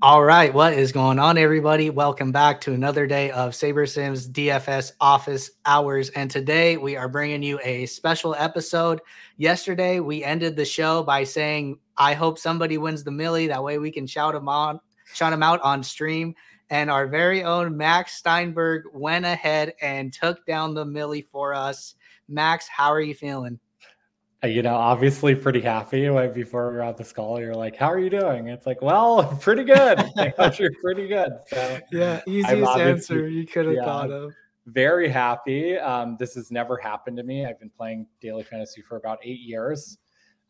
All right, what is going on, everybody? Welcome back to another day of SaberSim's DFS office hours. And today we are bringing you a special episode. Yesterday, we ended the show by saying, I hope somebody wins the Milly. That way we can shout them on, shout them out on stream. And our very own Max Steinberg went ahead and took down the Milly for us. Max, how are you feeling? You know, obviously pretty happy right before we are on this call. You're like, how are you doing? It's like, well, pretty good. you're pretty good. So yeah, easiest answer you could have yeah, thought of. Very happy. Um, this has never happened to me. I've been playing daily fantasy for about eight years.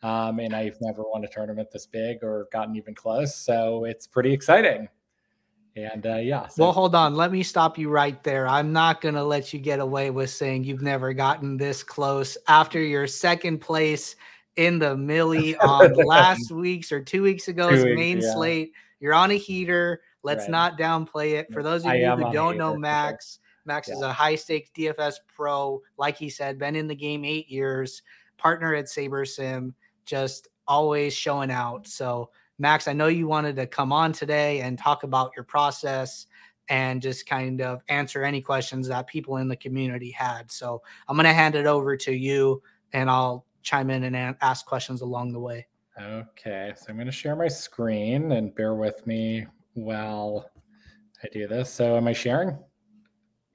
Um, and I've never won a tournament this big or gotten even close. So it's pretty exciting. And uh, yeah. So. Well, hold on. Let me stop you right there. I'm not going to let you get away with saying you've never gotten this close after your second place in the Milly on last week's or two weeks ago's two weeks, main yeah. slate. You're on a heater. Let's right. not downplay it. For those of you who don't know Max, Max yeah. is a high stakes DFS pro. Like he said, been in the game eight years, partner at SaberSim, just always showing out. So Max, I know you wanted to come on today and talk about your process and just kind of answer any questions that people in the community had. So I'm going to hand it over to you and I'll chime in and ask questions along the way. Okay. So I'm going to share my screen and bear with me while I do this. So am I sharing?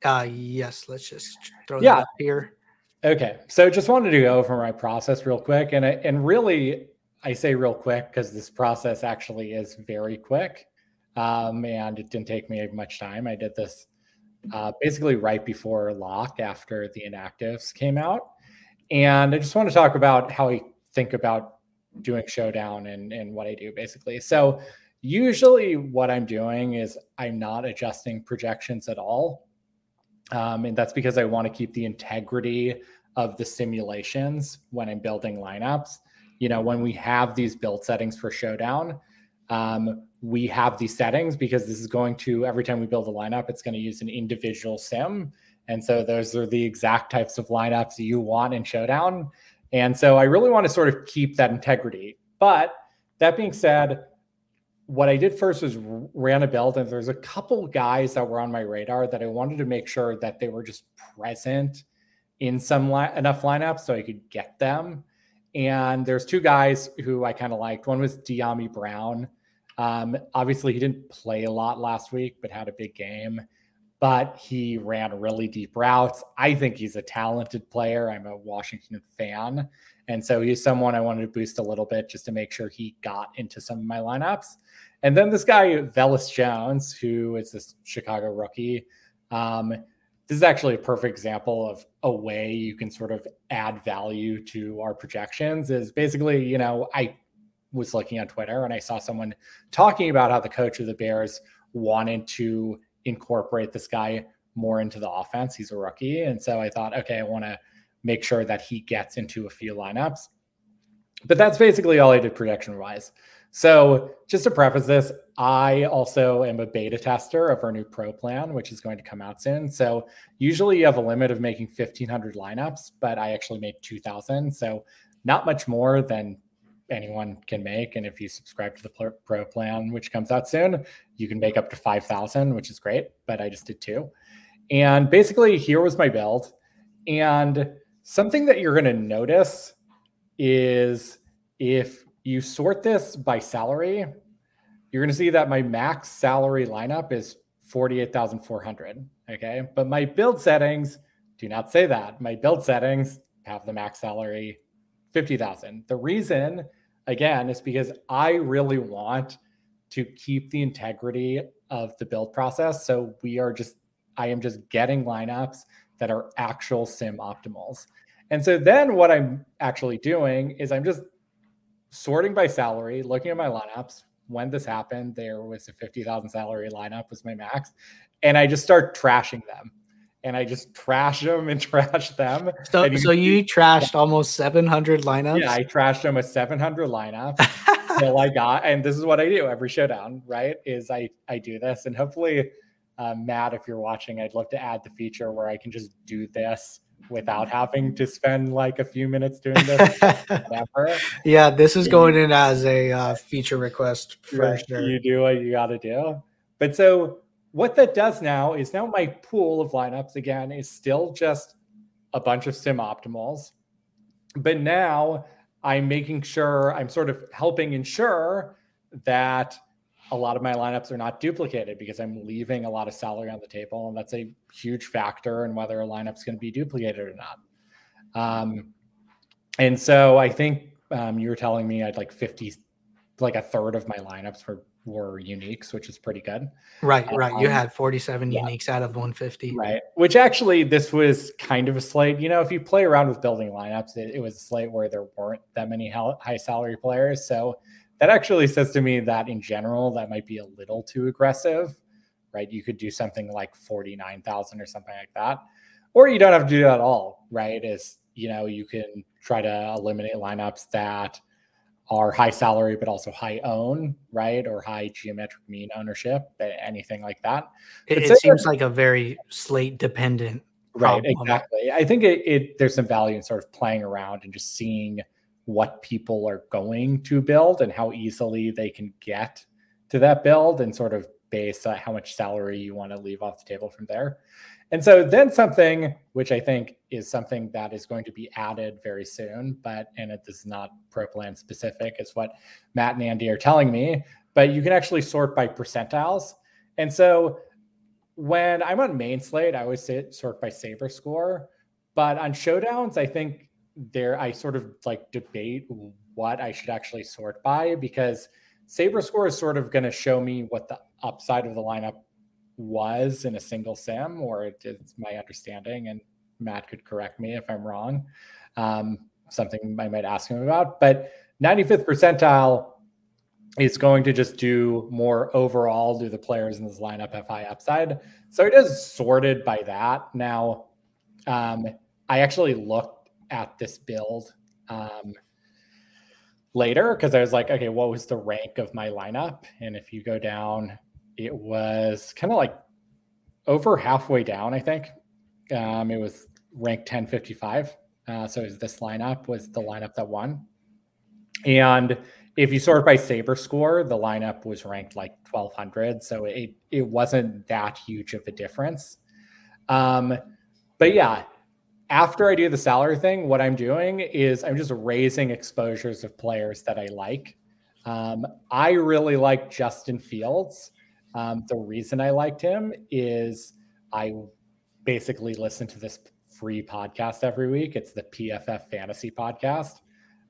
Uh, yes. Let's just throw yeah. that up here. Okay. So just wanted to go over my process real quick. And, I, and really, I say real quick because this process actually is very quick. Um, and it didn't take me much time. I did this uh, basically right before lock after the inactives came out. And I just want to talk about how I think about doing showdown and, and what I do basically. So, usually, what I'm doing is I'm not adjusting projections at all. Um, and that's because I want to keep the integrity of the simulations when I'm building lineups you know, when we have these build settings for Showdown, um, we have these settings because this is going to every time we build a lineup, it's going to use an individual sim. And so those are the exact types of lineups you want in Showdown. And so I really want to sort of keep that integrity. But that being said, what I did first was ran a build, and there's a couple guys that were on my radar that I wanted to make sure that they were just present in some li- enough lineups so I could get them. And there's two guys who I kind of liked. One was Dyami Brown. Um, obviously, he didn't play a lot last week, but had a big game. But he ran really deep routes. I think he's a talented player. I'm a Washington fan. And so he's someone I wanted to boost a little bit just to make sure he got into some of my lineups. And then this guy, Velus Jones, who is this Chicago rookie. Um, this is actually a perfect example of a way you can sort of add value to our projections is basically you know i was looking on twitter and i saw someone talking about how the coach of the bears wanted to incorporate this guy more into the offense. He's a rookie. And so i thought okay i want to make sure that he gets into a few lineups. But that's basically all i did projection wise so, just to preface this, I also am a beta tester of our new pro plan, which is going to come out soon. So, usually you have a limit of making 1500 lineups, but I actually made 2000. So, not much more than anyone can make. And if you subscribe to the pro plan, which comes out soon, you can make up to 5000, which is great. But I just did two. And basically, here was my build. And something that you're going to notice is if you sort this by salary, you're going to see that my max salary lineup is 48,400. Okay. But my build settings do not say that. My build settings have the max salary 50,000. The reason, again, is because I really want to keep the integrity of the build process. So we are just, I am just getting lineups that are actual sim optimals. And so then what I'm actually doing is I'm just sorting by salary, looking at my lineups. When this happened, there was a 50,000 salary lineup was my max. And I just start trashing them. And I just trash them and trash them. So, you, so you trashed almost 700 lineups? Yeah, I trashed them with 700 lineups until I got, and this is what I do every showdown, right? Is I, I do this. And hopefully, uh, Matt, if you're watching, I'd love to add the feature where I can just do this without having to spend like a few minutes doing this. yeah, this is going in as a uh, feature request for right. sure. You do what you got to do. But so what that does now is now my pool of lineups again is still just a bunch of sim optimals. But now I'm making sure I'm sort of helping ensure that a lot of my lineups are not duplicated because I'm leaving a lot of salary on the table. And that's a huge factor in whether a lineup's going to be duplicated or not. Um, and so I think um, you were telling me I'd like 50, like a third of my lineups were were uniques, which is pretty good. Right, right. Um, you had 47 yeah. uniques out of 150. Right. Which actually, this was kind of a slate. You know, if you play around with building lineups, it, it was a slate where there weren't that many high salary players. So that actually says to me that in general, that might be a little too aggressive, right? You could do something like 49,000 or something like that. Or you don't have to do that at all, right? Is, you know, you can try to eliminate lineups that – are high salary but also high own, right? Or high geometric mean ownership, anything like that. It, it seems like a very slate dependent. Right, exactly. I think it, it there's some value in sort of playing around and just seeing what people are going to build and how easily they can get to that build and sort of base uh, how much salary you want to leave off the table from there. And so then something which I think is something that is going to be added very soon, but and it is not ProPlan specific, is what Matt and Andy are telling me. But you can actually sort by percentiles. And so when I'm on main slate, I always say sort by SaberScore. But on showdowns, I think there I sort of like debate what I should actually sort by because SaberScore is sort of going to show me what the upside of the lineup was in a single sim, or it's my understanding, and Matt could correct me if I'm wrong. Um, something I might ask him about. But 95th percentile is going to just do more overall. Do the players in this lineup have high upside? So it is sorted by that. Now, um, I actually looked at this build um, later because I was like, okay, what was the rank of my lineup? And if you go down it was kind of like over halfway down, I think. Um, it was ranked 1055. Uh, so this lineup was the lineup that won. And if you sort by SaberScore, the lineup was ranked like 1200. So it, it wasn't that huge of a difference. Um, but yeah, after I do the salary thing, what I'm doing is I'm just raising exposures of players that I like. Um, I really like Justin Fields. Um, the reason I liked him is I basically listen to this free podcast every week. It's the PFF Fantasy Podcast.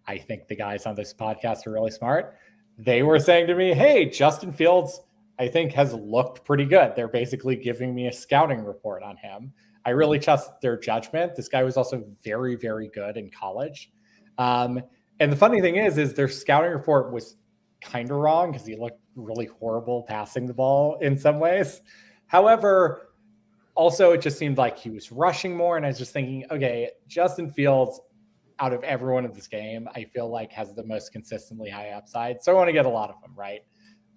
I think the guys on this podcast are really smart. They were saying to me, Hey, Justin Fields, I think has looked pretty good. They're basically giving me a scouting report on him. I really trust their judgment. This guy was also very, very good in college. Um, and the funny thing is, is their scouting report was kind of wrong because he looked really horrible passing the ball in some ways. However, also it just seemed like he was rushing more. And I was just thinking, okay, Justin Fields, out of everyone in this game, I feel like has the most consistently high upside. So I want to get a lot of them, right?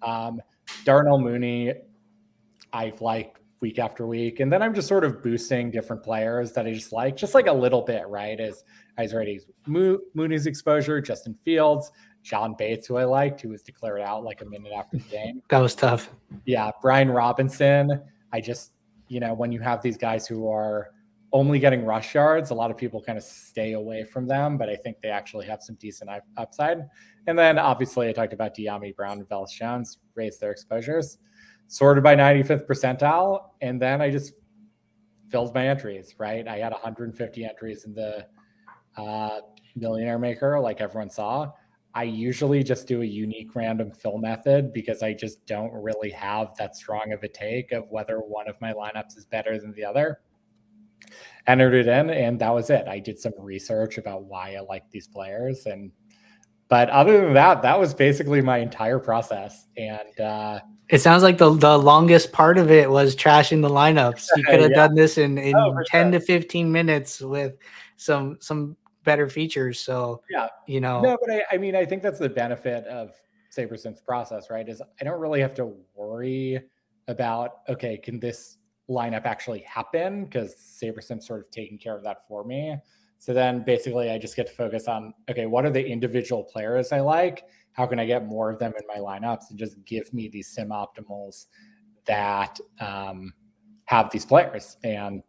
Um, Darnell Mooney, I've liked week after week. And then I'm just sort of boosting different players that I just like, just like a little bit, right? As I was already Mooney's exposure, Justin Fields, John Bates, who I liked, who was declared out like a minute after the game. that was tough. Yeah. Brian Robinson. I just, you know, when you have these guys who are only getting rush yards, a lot of people kind of stay away from them, but I think they actually have some decent upside. And then obviously I talked about Dyami Brown and Velus Jones raised their exposures, sorted by 95th percentile. And then I just filled my entries, right? I had 150 entries in the uh, millionaire maker, like everyone saw. I usually just do a unique random fill method because I just don't really have that strong of a take of whether one of my lineups is better than the other. Entered it in, and that was it. I did some research about why I like these players, and but other than that, that was basically my entire process. And uh, it sounds like the the longest part of it was trashing the lineups. You could have yeah. done this in in oh, ten sure. to fifteen minutes with some some better features. So yeah, you know. No, but I, I mean, I think that's the benefit of SaberSim's process, right? Is I don't really have to worry about okay, can this lineup actually happen because SaberSim sort of taking care of that for me. So then basically I just get to focus on okay, what are the individual players I like? How can I get more of them in my lineups and just give me these sim optimals that um, have these players? And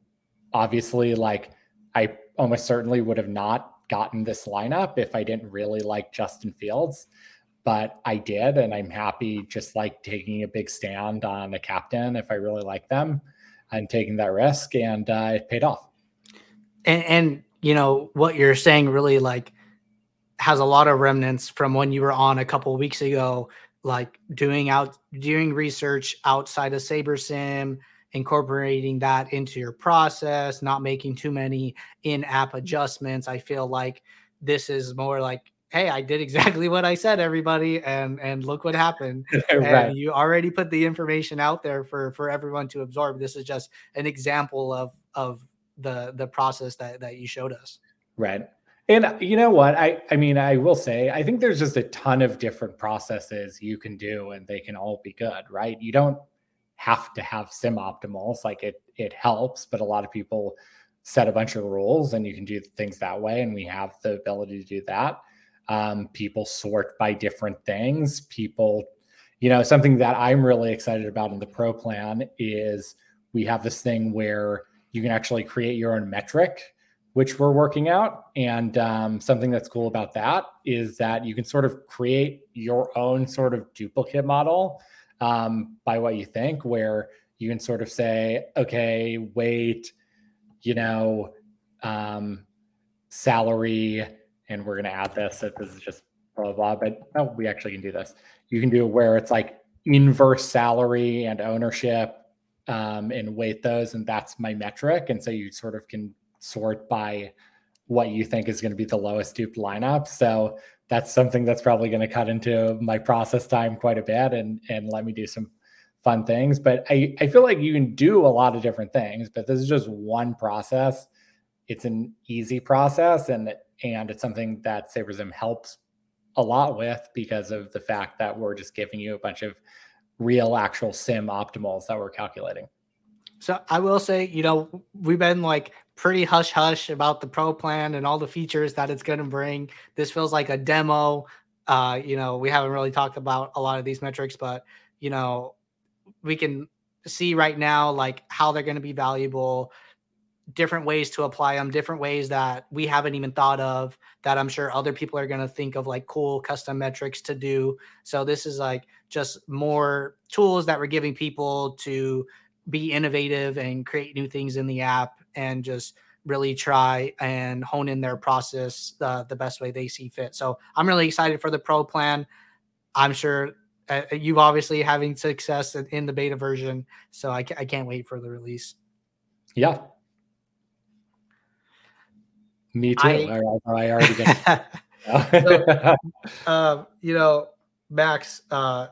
obviously, like I almost certainly would have not gotten this lineup if I didn't really like Justin Fields, but I did, and I'm happy just like taking a big stand on a captain if I really like them and taking that risk, and uh, it paid off. And, and you know what you're saying really like has a lot of remnants from when you were on a couple weeks ago like doing out doing research outside of SaberSim incorporating that into your process not making too many in-app adjustments. I feel like this is more like hey i did exactly what i said everybody and and look what happened. Right. and you already put the information out there for for everyone to absorb. This is just an example of of the the process that that you showed us. Right. And uh, you know what? I I mean, I will say I think there's just a ton of different processes you can do and they can all be good, right? You don't have to have sim optimals like it it helps, but a lot of people set a bunch of rules and you can do things that way and we have the ability to do that. Um, people sort by different things. People, you know, something that I'm really excited about in the pro plan is we have this thing where you can actually create your own metric which we're working out. And um, something that's cool about that is that you can sort of create your own sort of duplicate model um, by what you think where you can sort of say okay wait you know um, salary and we're going to add this if this is just blah blah but oh we actually can do this. You can do where it's like inverse salary and ownership um, and weight those, and that's my metric. And so you sort of can sort by what you think is going to be the lowest duped lineup. So that's something that's probably going to cut into my process time quite a bit and and let me do some fun things. But I, I feel like you can do a lot of different things, but this is just one process. It's an easy process and and it's something that SaberSim helps a lot with because of the fact that we're just giving you a bunch of real actual sim optimals that we're calculating. So I will say, you know, we've been like pretty hush hush about the pro plan and all the features that it's going to bring. This feels like a demo. Uh, you know, we haven't really talked about a lot of these metrics, but you know, we can see right now like how they're going to be valuable different ways to apply them, different ways that we haven't even thought of that I'm sure other people are going to think of like cool custom metrics to do. So this is like just more tools that we're giving people to be innovative and create new things in the app and just really try and hone in their process uh, the best way they see fit. So I'm really excited for the pro plan. I'm sure uh, you've obviously having success in, in the beta version, so I, I can't wait for the release. Yeah, me too. I, I, already get. so, uh, you know, Max, uh,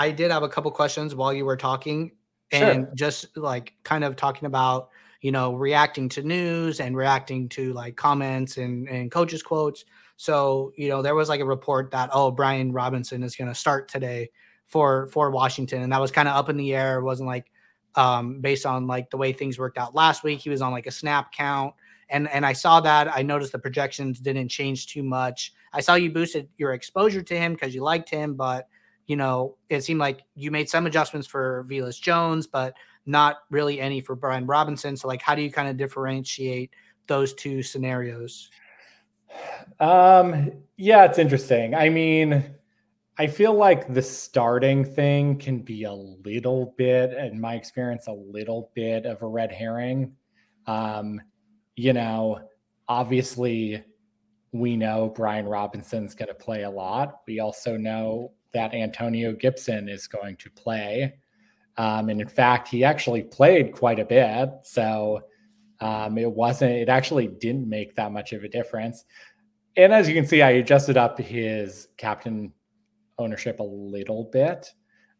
I did have a couple questions while you were talking, and sure. just like kind of talking about you know reacting to news and reacting to like comments and and coaches quotes. So you know, there was like a report that oh Brian Robinson is going to start today for for Washington, and that was kind of up in the air. It wasn't like um, based on like the way things worked out last week. He was on like a snap count and and I saw that. I noticed the projections didn't change too much. I saw you boosted your exposure to him because you liked him, but you know it seemed like you made some adjustments for Velus Jones, but not really any for Brian Robinson. So like, how do you kind of differentiate those two scenarios? Um, yeah, it's interesting. I mean, I feel like the starting thing can be a little bit, in my experience, a little bit of a red herring. Um, you know, obviously we know Brian Robinson's going to play a lot. We also know that Antonio Gibson is going to play. Um, and in fact, he actually played quite a bit. So um, it wasn't, it actually didn't make that much of a difference. And as you can see, I adjusted up his captain ownership a little bit.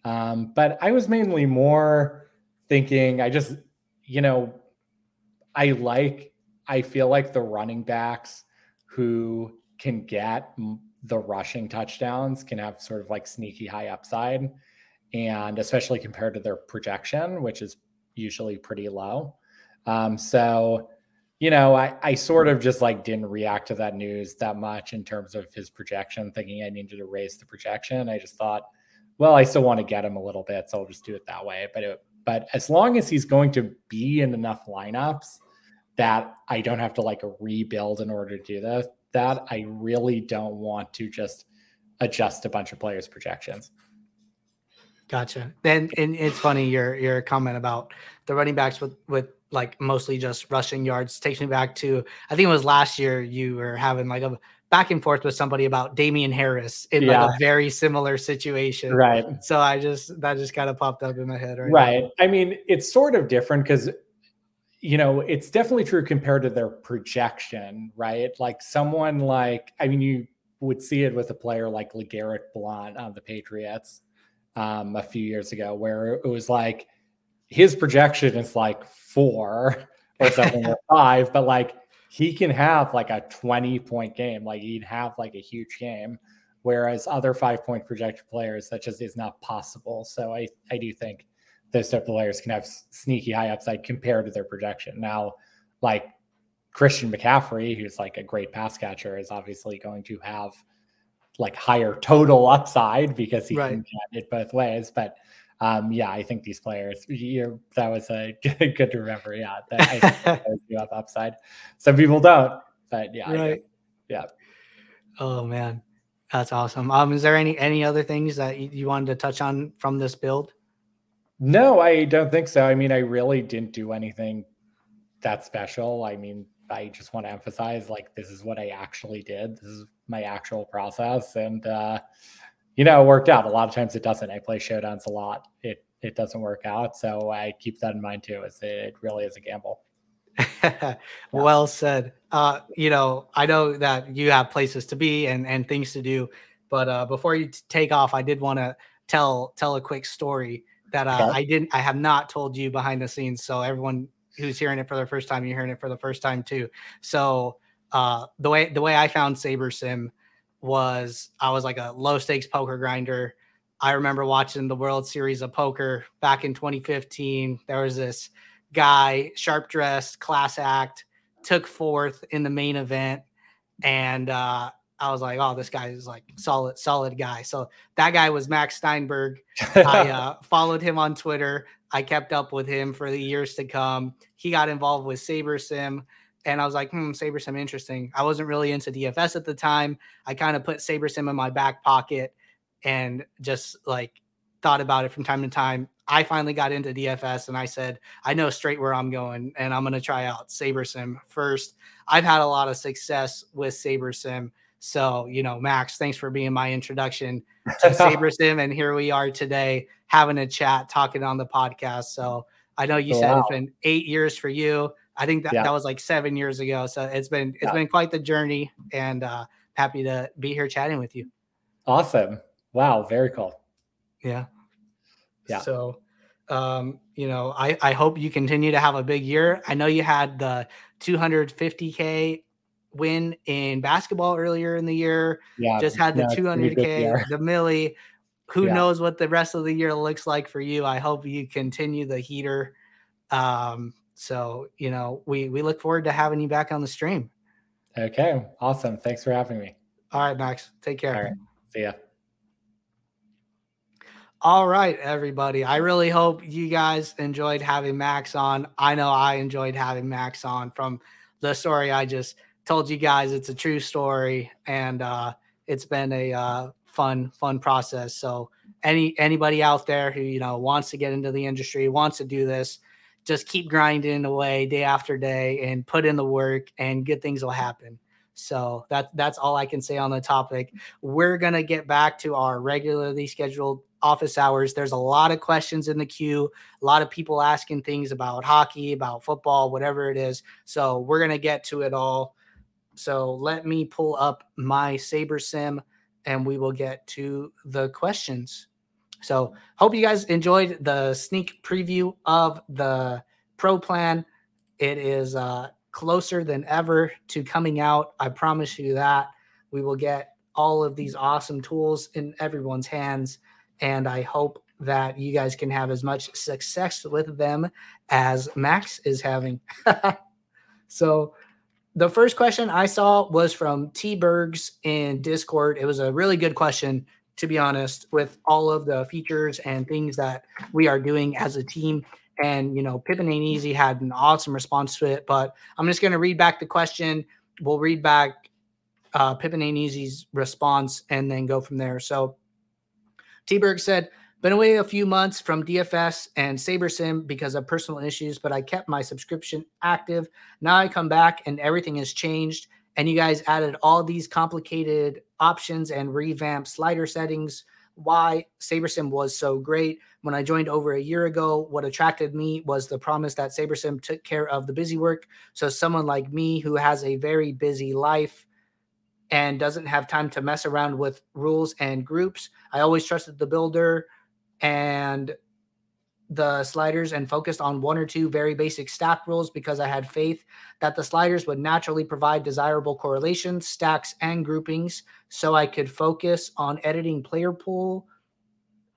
Um, but I was mainly more thinking, I just, you know, I like I feel like the running backs who can get the rushing touchdowns can have sort of like sneaky high upside. And especially compared to their projection, which is usually pretty low. Um, so, you know, I, I sort of just like didn't react to that news that much in terms of his projection, thinking I needed to raise the projection. I just thought, well, I still want to get him a little bit, so I'll just do it that way. But it, but as long as he's going to be in enough lineups that I don't have to like rebuild in order to do that, that I really don't want to just adjust a bunch of players' projections. Gotcha. And and it's funny your your comment about the running backs with with like mostly just rushing yards takes me back to I think it was last year you were having like a back and forth with somebody about Damien Harris in yeah. like a very similar situation. Right. So I just that just kind of popped up in my head right. Right. Now. I mean, it's sort of different because you know, it's definitely true compared to their projection, right? Like someone like I mean, you would see it with a player like LeGarrette Blount on the Patriots um, a few years ago, where it was like his projection is like four or something or five, but like he can have like a 20 point game, like he'd have like a huge game. Whereas other five point projected players, that just is not possible. So I, I do think those type of players can have sneaky high upside compared to their projection. Now, like Christian McCaffrey, who's like a great pass catcher, is obviously going to have like higher total upside because he right. can get it both ways. But um, yeah, I think these players, you that was a good to remember. Yeah, that, I think do have upside. Some people don't, but yeah, right. yeah. Oh man, that's awesome. Um, is there any any other things that you, you wanted to touch on from this build? No, I don't think so. I mean, I really didn't do anything that special. I mean, I just want to emphasize like this is what I actually did. This is my actual process, and uh, you know, it worked out. A lot of times it doesn't. I play showdowns a lot. It it doesn't work out, so I keep that in mind too. As it really is a gamble. yeah. Well said. Uh, you know, I know that you have places to be and and things to do, but uh, before you t- take off, I did want to tell tell a quick story that uh, okay. I didn't I have not told you behind the scenes, so everyone who's hearing it for the first time, you're hearing it for the first time too. So uh, the way the way I found SaberSim was I was like a low stakes poker grinder. I remember watching the World Series of Poker back in 2015. There was this guy, sharp dressed, class act, took fourth in the main event, and uh, I was like, oh, this guy is like solid, solid guy. So that guy was Max Steinberg. I uh, followed him on Twitter. I kept up with him for the years to come. He got involved with SaberSim. And I was like, hmm, SaberSim interesting. I wasn't really into DFS at the time. I kind of put SaberSim in my back pocket and just like thought about it from time to time. I finally got into DFS and I said, I know straight where I'm going and I'm going to try out SaberSim first. I've had a lot of success with SaberSim. So, you know, Max, thanks for being my introduction to SaberSim. And here we are today having a chat, talking on the podcast. So I know you oh, said wow. it's been eight years for you. I think that, yeah. that was like seven years ago. So it's been it's yeah. been quite the journey and uh happy to be here chatting with you. Awesome. Wow, very cool. Yeah. Yeah. So um, you know, I, I hope you continue to have a big year. I know you had the 250k win in basketball earlier in the year. Yeah, just had the yeah, 200k, the millie. Who yeah. knows what the rest of the year looks like for you? I hope you continue the heater. Um, so you know, we we look forward to having you back on the stream. Okay, awesome. Thanks for having me. All right, Max. Take care. All right. See ya. All right, everybody. I really hope you guys enjoyed having Max on. I know I enjoyed having Max on from the story I just told you guys it's a true story and uh, it's been a uh, fun fun process. So any anybody out there who you know wants to get into the industry wants to do this just keep grinding away day after day and put in the work and good things will happen. So that that's all i can say on the topic. We're going to get back to our regularly scheduled office hours. There's a lot of questions in the queue a lot of people asking things about hockey about football whatever it is. So we're going to get to it all so let me pull up my SaberSim and we will get to the questions. So hope you guys enjoyed the sneak preview of the pro plan. It is uh, closer than ever to coming out. I promise you that we will get all of these awesome tools in everyone's hands. And I hope that you guys can have as much success with them as Max is having. so the first question I saw was from T Bergs in Discord. It was a really good question, to be honest, with all of the features and things that we are doing as a team. And you know, Pippin ain't easy had an awesome response to it. But I'm just gonna read back the question. We'll read back uh, Pippin ain't easy's response and then go from there. So T Berg said, been away a few months from DFS and SaberSim because of personal issues, but I kept my subscription active. Now I come back and everything has changed. And you guys added all these complicated options and revamped slider settings. Why SaberSim was so great. When I joined over a year ago, what attracted me was the promise that SaberSim took care of the busy work. So, someone like me who has a very busy life and doesn't have time to mess around with rules and groups, I always trusted the builder and the sliders and focused on one or two very basic stack rules because I had faith that the sliders would naturally provide desirable correlations, stacks, and groupings so I could focus on editing player pool,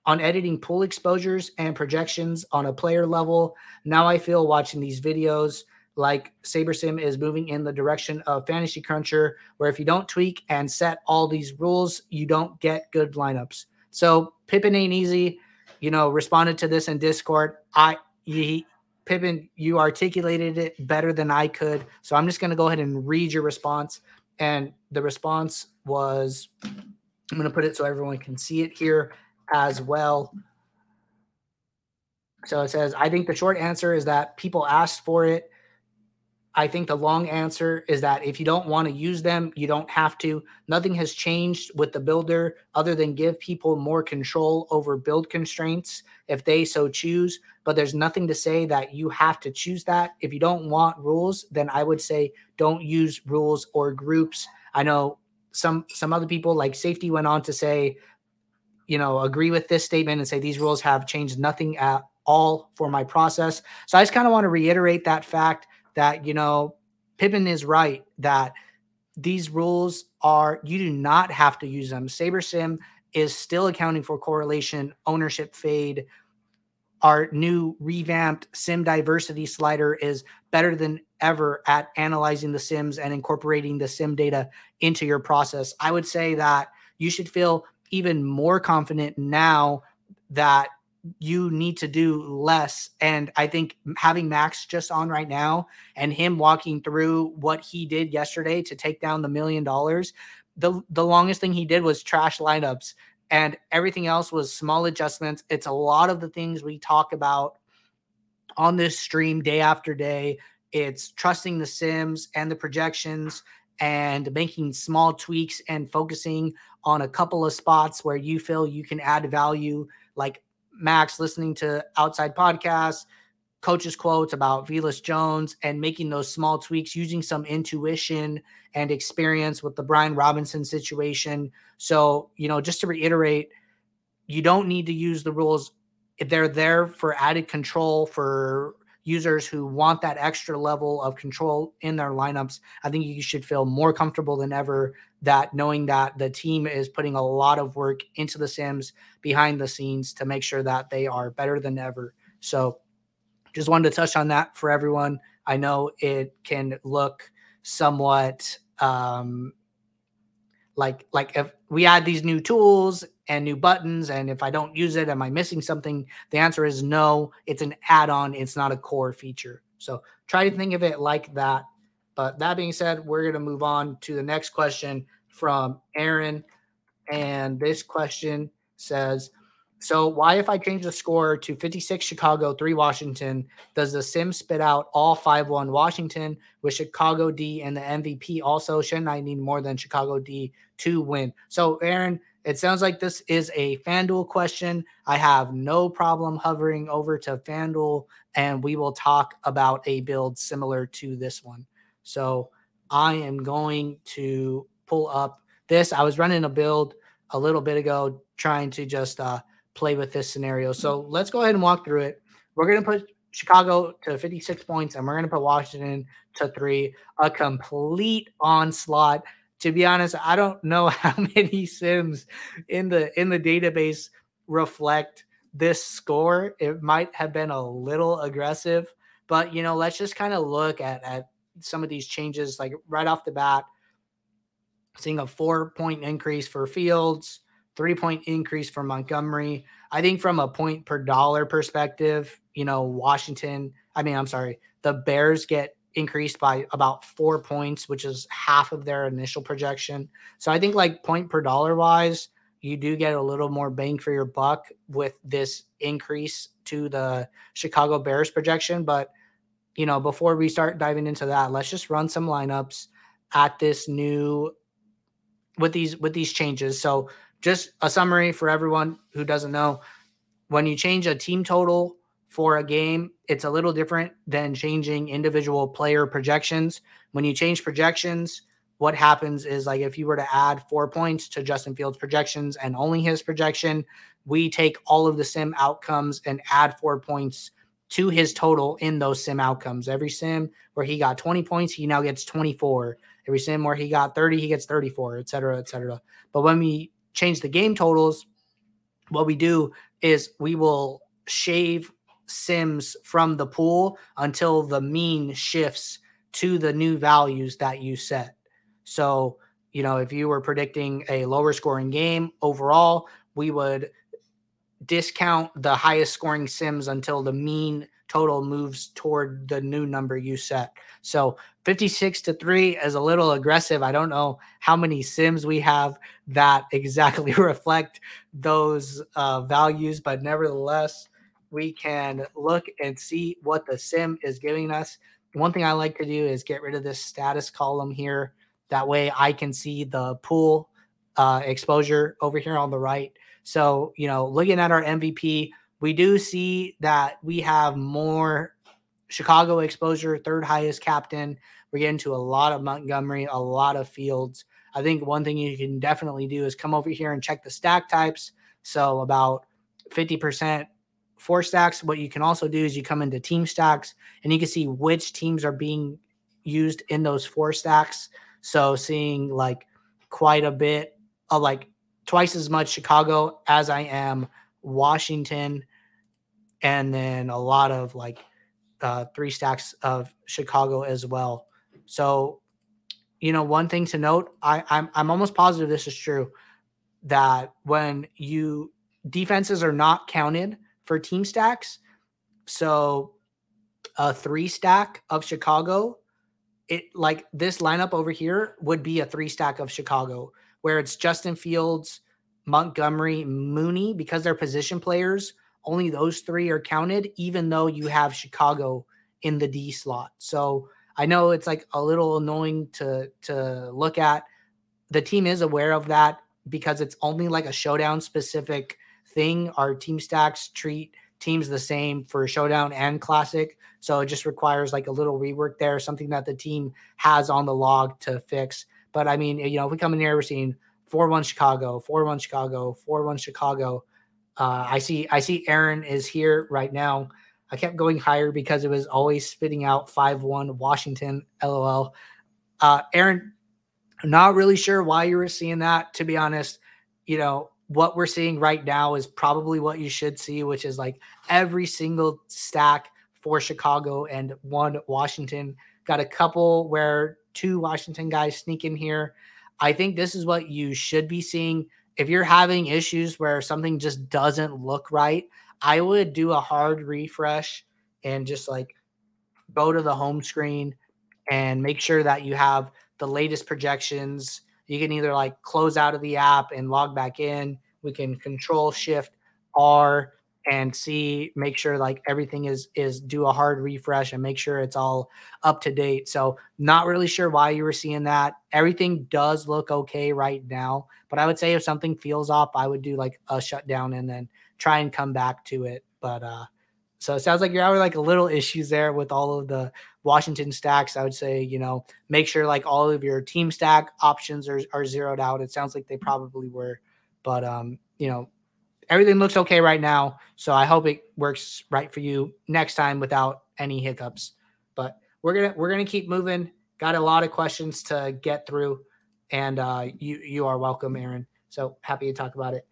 on editing pool exposures and projections on a player level. Now I feel watching these videos like SaberSim is moving in the direction of Fantasy Cruncher, where if you don't tweak and set all these rules, you don't get good lineups. So Pippin ain't easy you know, responded to this in Discord. I he Pippin, you articulated it better than I could. So I'm just going to go ahead and read your response. And the response was I'm going to put it so everyone can see it here as well. So it says, I think the short answer is that people asked for it I think the long answer is that if you don't want to use them, you don't have to. Nothing has changed with the builder other than give people more control over build constraints if they so choose. But there's nothing to say that you have to choose that. If you don't want rules, then I would say don't use rules or groups. I know some some other people like safety went on to say, you know, agree with this statement and say these rules have changed nothing at all for my process. So I just kind of want to reiterate that fact that, you know, Pippin is right that these rules are, you do not have to use them. SaberSim is still accounting for correlation, ownership fade. Our new revamped sim diversity slider is better than ever at analyzing the sims and incorporating the sim data into your process. I would say that you should feel even more confident now that you need to do less. And I think having Max just on right now and him walking through what he did yesterday to take down the million dollars, the the longest thing he did was trash lineups and everything else was small adjustments. It's a lot of the things we talk about on this stream day after day. It's trusting the sims and the projections and making small tweaks and focusing on a couple of spots where you feel you can add value like Max listening to outside podcasts, coaches' quotes about Velus Jones, and making those small tweaks, using some intuition and experience with the Brian Robinson situation. So, you know, just to reiterate, you don't need to use the rules. They're there for added control for users who want that extra level of control in their lineups, I think you should feel more comfortable than ever that knowing that the team is putting a lot of work into the Sims behind the scenes to make sure that they are better than ever. So just wanted to touch on that for everyone. I know it can look somewhat um, like like if we add these new tools and new buttons and if i don't use it am i missing something? The answer is no it's an add-on it's not a core feature. So try to think of it like that. But that being said we're going to move on to the next question from aaron. And this question says so why if i change the score to 56 chicago 3 washington does the sim spit out all 5-1 washington with chicago d and the mvp also shouldn't i need more than chicago d to win so aaron it sounds like this is a FanDuel question. I have no problem hovering over to FanDuel and we will talk about a build similar to this one. So I am going to pull up this. I was running a build a little bit ago trying to just uh, play with this scenario. So let's go ahead and walk through it. We're going to put Chicago to 56 points and we're going to put Washington to three. A complete onslaught to be honest, I don't know how many sims in the in the database reflect this score, it might have been a little aggressive. But you know, let's just kind of look at at some of these changes, like right off the bat, seeing a four point increase for Fields, three point increase for Montgomery. I think from a point per dollar perspective, you know, Washington, I mean, I'm sorry, the Bears get increased by about four points, which is half of their initial projection. So I think, like, point per dollar wise, you do get a little more bang for your buck with this increase to the Chicago Bears projection. But, you know, before we start diving into that, let's just run some lineups at this new with these with these changes. So just a summary for everyone who doesn't know when you change a team total for a game, it's a little different than changing individual player projections. When you change projections, what happens is like if you were to add four points to Justin Fields' projections and only his projection, we take all of the sim outcomes and add four points to his total in those sim outcomes. Every sim where he got 20 points, he now gets 24. Every sim where he got 30, he gets 34, et cetera, et cetera. But when we change the game totals, what we do is we will shave sims from the pool until the mean shifts to the new values that you set. So, you know, if you were predicting a lower scoring game overall, we would discount the highest scoring sims until the mean total moves toward the new number you set. So 56 to 3 is a little aggressive. I don't know how many sims we have that exactly reflect those uh, values, but nevertheless, we can look and see what the sim is giving us. One thing I like to do is get rid of this status column here. That way I can see the pool uh, exposure over here on the right. So, you know, looking at our MVP, we do see that we have more Chicago exposure, third highest captain. We're getting to a lot of Montgomery, a lot of Fields. I think one thing you can definitely do is come over here and check the stack types. So about 50% four stacks. What you can also do is you come into team stacks and you can see which teams are being used in those four stacks. So seeing like quite a bit of like twice as much Chicago as I am Washington, and then a lot of like uh, three stacks of Chicago as well. So, you know, one thing to note, I, I'm I'm almost positive this is true that when you defenses are not counted for team stacks. So a three stack of Chicago, it like this lineup over here would be a three stack of Chicago, where it's Justin Fields, Montgomery, Mooney, because they're position players. Only those three are counted, even though you have Chicago in the D slot. So I know it's like a little annoying to to look at. The team is aware of that because it's only like a showdown specific thing. Our team stacks treat teams the same for showdown and classic. So it just requires like a little rework there, something that the team has on the log to fix. But I mean, you know, if we come in here, we're seeing 4 1 Chicago, 4 1 Chicago, 4 1 Chicago. Uh, I see, I see Aaron is here right now. I kept going higher because it was always spitting out 5 1 Washington, lol. Uh, Aaron, not really sure why you were seeing that, to be honest. You know, what we're seeing right now is probably what you should see, which is like every single stack for Chicago and one Washington. Got a couple where two Washington guys sneak in here. I think this is what you should be seeing. If you're having issues where something just doesn't look right, I would do a hard refresh and just like go to the home screen and make sure that you have the latest projections. You can either like close out of the app and log back in we can control shift R and see make sure like everything is is do a hard refresh and make sure it's all up to date. So not really sure why you were seeing that. Everything does look okay right now but i would say if something feels off i would do like a shutdown and then try and come back to it. But uh so it sounds like you're having like a little issues there with all of the washington stacks. I would say you know make sure like all of your team stack options are, are zeroed out. It sounds like they probably were but um, you know, everything looks okay right now. So I hope it works right for you next time without any hiccups. But we're gonna we're gonna keep moving. Got a lot of questions to get through, and uh, you you are welcome, Aaron. So happy to talk about it.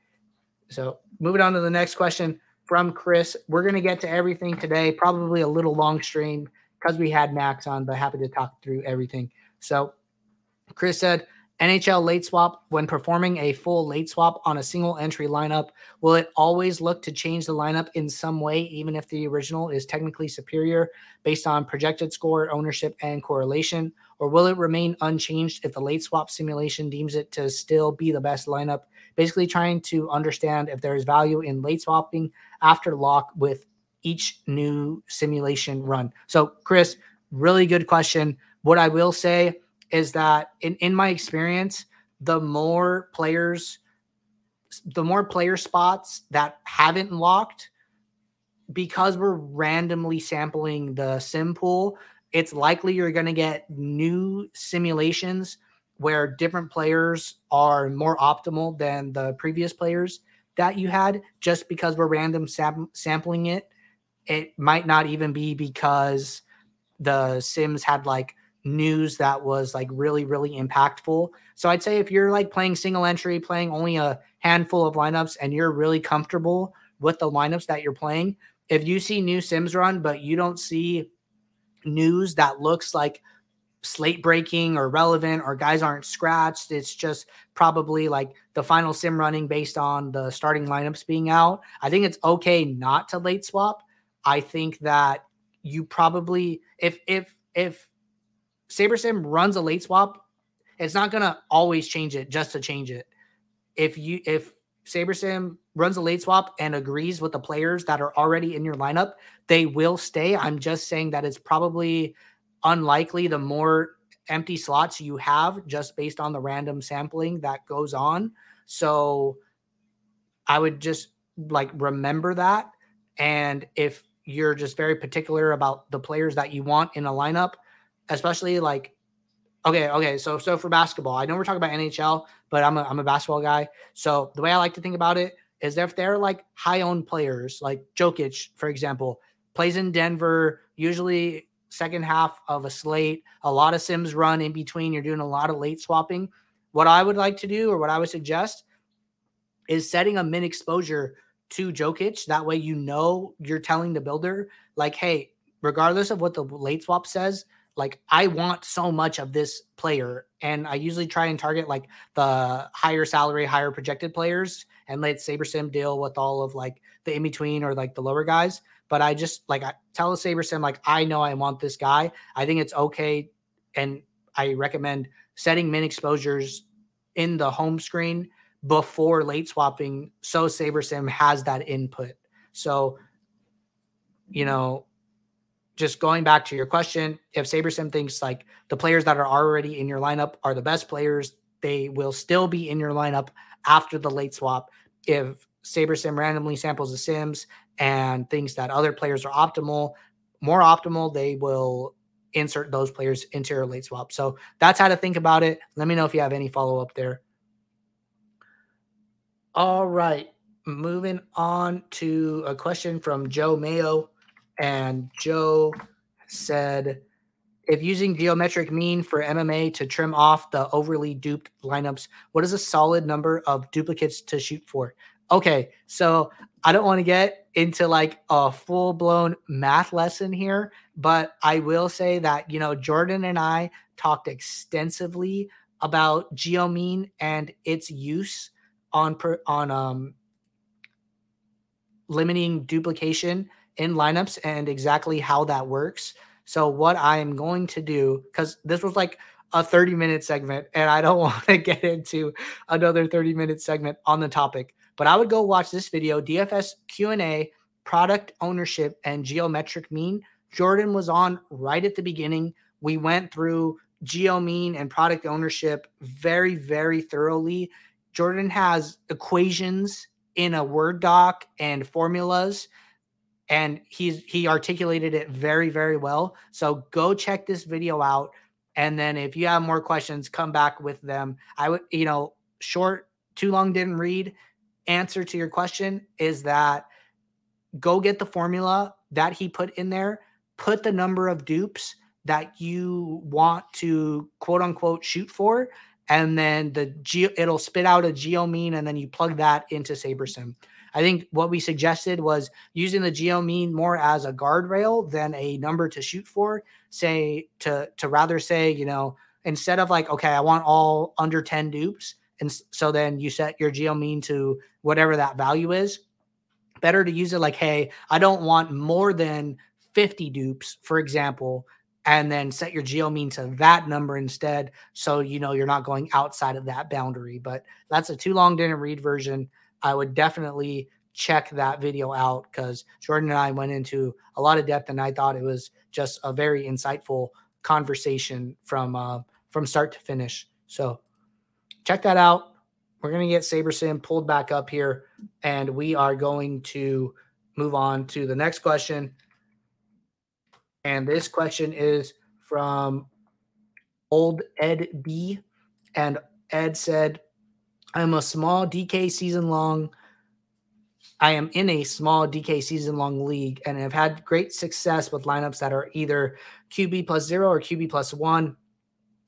So moving on to the next question from Chris. We're to get to everything today, probably a little long stream because we had Max on, but happy to talk through everything. So, Chris said, NHL late swap, when performing a full late swap on a single entry lineup, will it always look to change the lineup in some way, even if the original is technically superior based on projected score, ownership, and correlation? Or will it remain unchanged if the late swap simulation deems it to still be the best lineup? Basically, trying to understand if there is value in late swapping after lock with each new simulation run. So, Chris, really good question. What I will say is that in, in my experience, the more players, the more player spots that haven't locked, because we're randomly sampling the sim pool, it's likely you're going to get new simulations where different players are more optimal than the previous players that you had just because we're random sam- sampling it. It might not even be because the sims had like news that was like really really impactful. So i'd say if you're like playing single entry playing only a handful of lineups and you're really comfortable with the lineups that you're playing if you see new sims run but you don't see news that looks like slate breaking or relevant or guys aren't scratched it's just probably like the final sim running based on the starting lineups being out i think it's okay not to late swap. I think that you probably if if if SaberSim runs a late swap, it's not gonna always change it just to change it. If you if SaberSim runs a late swap and agrees with the players that are already in your lineup, they will stay. I'm just saying that it's probably unlikely the more empty slots you have just based on the random sampling that goes on. So I would just like remember that. And if you're just very particular about the players that you want in a lineup, especially like okay, okay. So so for basketball, I know we're talking about NHL, but I'm a I'm a basketball guy. So the way I like to think about it is if they're like high owned players, like Jokic, for example, plays in Denver, usually second half of a slate, a lot of sims run in between. You're doing a lot of late swapping. What I would like to do, or what I would suggest, is setting a min exposure to Jokic. That way, you know you're telling the builder, like, hey, regardless of what the late swap says, like I want so much of this player, and I usually try and target like the higher salary, higher projected players, and let SaberSim deal with all of like the in between or like the lower guys. But I just like I tell SaberSim like I know I want this guy. I think it's okay, and I recommend setting min exposures in the home screen before late swapping, so SaberSim has that input. So, you know, just going back to your question, if SaberSim thinks like the players that are already in your lineup are the best players, they will still be in your lineup after the late swap. If SaberSim randomly samples the Sims and thinks that other players are optimal, more optimal, they will insert those players into your late swap. So that's how to think about it. Let me know if you have any follow up there. All right. Moving on to a question from Joe Mayo. And Joe said, if using geometric mean for MMA to trim off the overly duped lineups, what is a solid number of duplicates to shoot for? Okay, so I don't want to get into like a full blown math lesson here, but I will say that, you know, Jordan and I talked extensively about geomean and its use on per, on um limiting duplication in lineups and exactly how that works. So what I'm going to do cuz this was like a 30 minute segment and I don't want to get into another 30 minute segment on the topic, but I would go watch this video DFS Q&A product ownership and geometric mean. Jordan was on right at the beginning. We went through geo mean and product ownership very very thoroughly. Jordan has equations in a Word doc and formulas and he's he articulated it very very well. So go check this video out. And then if you have more questions come back with them. I would you know short too long didn't read. Answer to your question is that go get the formula that he put in there. Put the number of dupes that you want to quote unquote shoot for and then the geo it'll spit out a geo mean and then you plug that into sabersim I think what we suggested was using the geo mean more as a guardrail than a number to shoot for. Say to to rather say, you know, instead of like, okay, I want all under 10 dupes. And so then you set your geo mean to whatever that value is. Better to use it like, hey, I don't want more than 50 dupes, for example, and then set your geo mean to that number instead. So you know you're not going outside of that boundary. But that's a too long didn't read version. I would definitely check that video out because Jordan and I went into a lot of depth, and I thought it was just a very insightful conversation from uh, from start to finish. So check that out. We're gonna get SaberSim pulled back up here, and we are going to move on to the next question. And this question is from old Ed B. And Ed said, I'm a small DK season long. I am in a small DK season long league and have had great success with lineups that are either QB plus zero or QB plus one.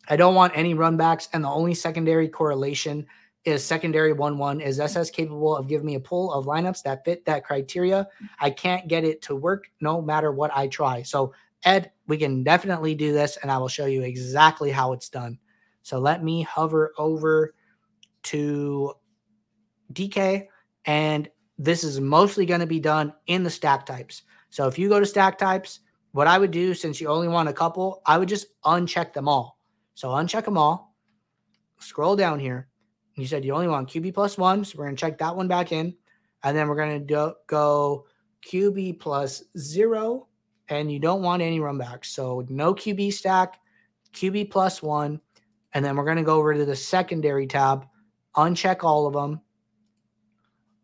I don't want any runbacks, and the only secondary correlation is secondary 1 1. Is SS capable of giving me a pool of lineups that fit that criteria? I can't get it to work no matter what I try. So Ed, we can definitely do this, and I will show you exactly how it's done. So let me hover over to DK, and this is mostly going to be done in the stack types. So if you go to stack types, what I would do since you only want a couple, I would just uncheck them all. So uncheck them all, scroll down here. You said you only want QB plus one, so we're going to check that one back in. And then we're going to go QB plus zero and you don't want any runbacks. So no QB stack, QB plus one. And then we're going to go over to the secondary tab, uncheck all of them.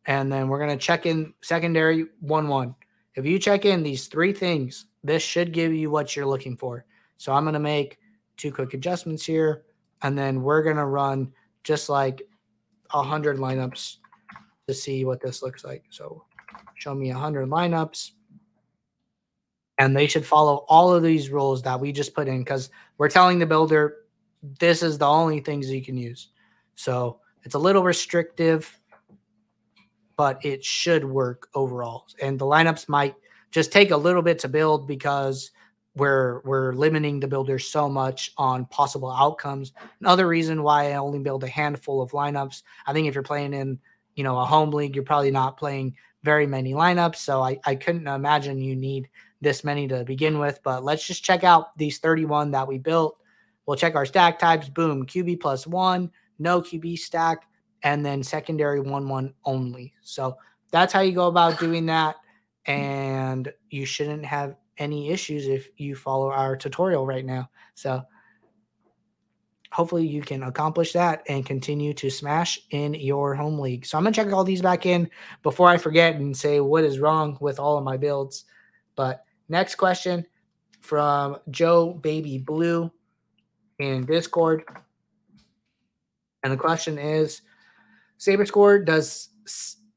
And then we're going to check in secondary 1 1. If you check in these three things, this should give you what you're looking for. So I'm going to make two quick adjustments here. And then we're going to run just like 100 lineups to see what this looks like. So show me 100 lineups and they should follow all of these rules that we just put in because we're telling the builder this is the only things you can use. So it's a little restrictive, but it should work overall. And the lineups might just take a little bit to build because we're we're limiting the builders so much on possible outcomes. Another reason why I only build a handful of lineups. I think if you're playing in, you know, a home league, you're probably not playing very many lineups. So I, I couldn't imagine you need this many to begin with. But let's just check out these 31 that we built. We'll check our stack types. Boom, QB plus one, no QB stack, and then secondary 1 1 only. So that's how you go about doing that. And you shouldn't have any issues if you follow our tutorial right now. So hopefully you can accomplish that and continue to smash in your home league. So I'm going to check all these back in before I forget and say what is wrong with all of my builds. But Next question from Joe Baby Blue in Discord. And the question is SaberScore does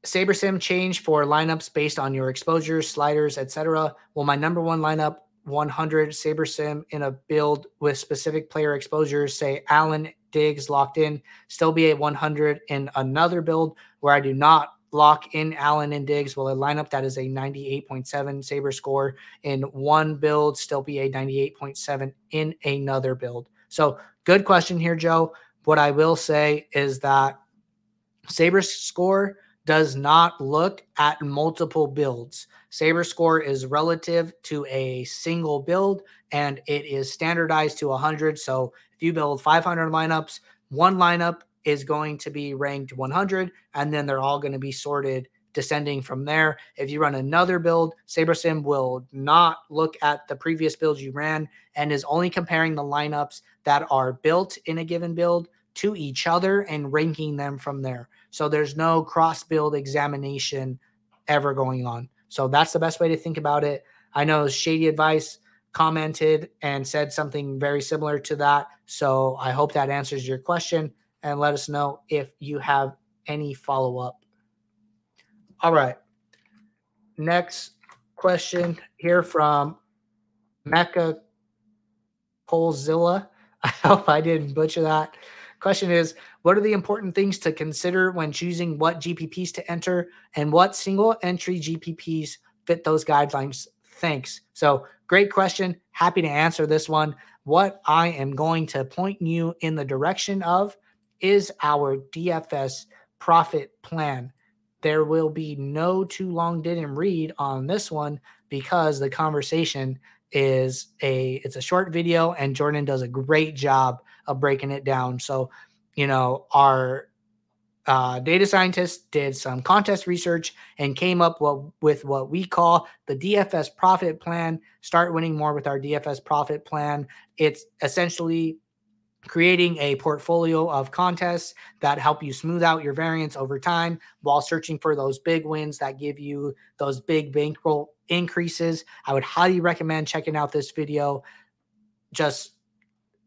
SaberSim change for lineups based on your exposures, sliders, etc. Will my number one lineup 100 SaberSim in a build with specific player exposures, say Allen Diggs locked in, still be a 100 in another build where I do not lock in Allen and Diggs. Will a lineup that is a 98.7 SaberScore in one build still be a 98.7 in another build? So, good question here, Joe. What I will say is that SaberScore does not look at multiple builds. SaberScore is relative to a single build and it is standardized to 100. So if you build 500 lineups, one lineup is going to be ranked 100, and then they're all going to be sorted descending from there. If you run another build, SaberSim will not look at the previous builds you ran and is only comparing the lineups that are built in a given build to each other and ranking them from there. So there's no cross build examination ever going on. So that's the best way to think about it. I know Shady Advice commented and said something very similar to that. So I hope that answers your question and let us know if you have any follow up. All right. Next question here from Mecca Polzilla. I hope I didn't butcher that. question is What are the important things to consider when choosing what GPPs to enter and what single entry GPPs fit those guidelines? Thanks. So, great question. Happy to answer this one. What I am going to point you in the direction of is our DFS profit plan. There will be no too long didn't read on this one because the conversation is a it's a short video and Jordan does a great job of breaking it down. So, you know, our uh, data scientists did some contest research and came up with what we call the DFS profit plan. Start winning more with our DFS profit plan. It's essentially creating a portfolio of contests that help you smooth out your variance over time while searching for those big wins that give you those big bankroll increases. I would highly recommend checking out this video. Just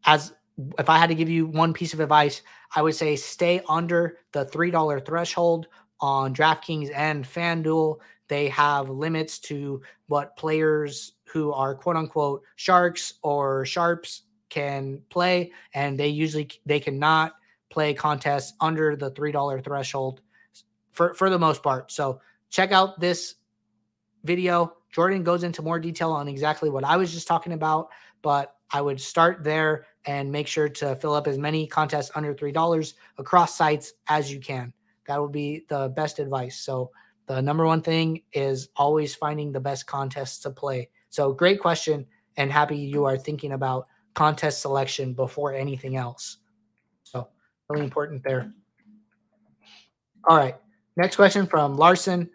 as if I had to give you one piece of advice, I would say stay under the $3 threshold on DraftKings and FanDuel. They have limits to what players who are quote unquote sharks or sharps can play, and they usually they cannot play contests under the three dollar threshold for for the most part. So check out this video. Jordan goes into more detail on exactly what I was just talking about, but I would start there and make sure to fill up as many contests under three dollars across sites as you can. That would be the best advice. So the number one thing is always finding the best contests to play. So great question and happy you are thinking about contest selection before anything else. So, really important there. All right. Next question from Larson.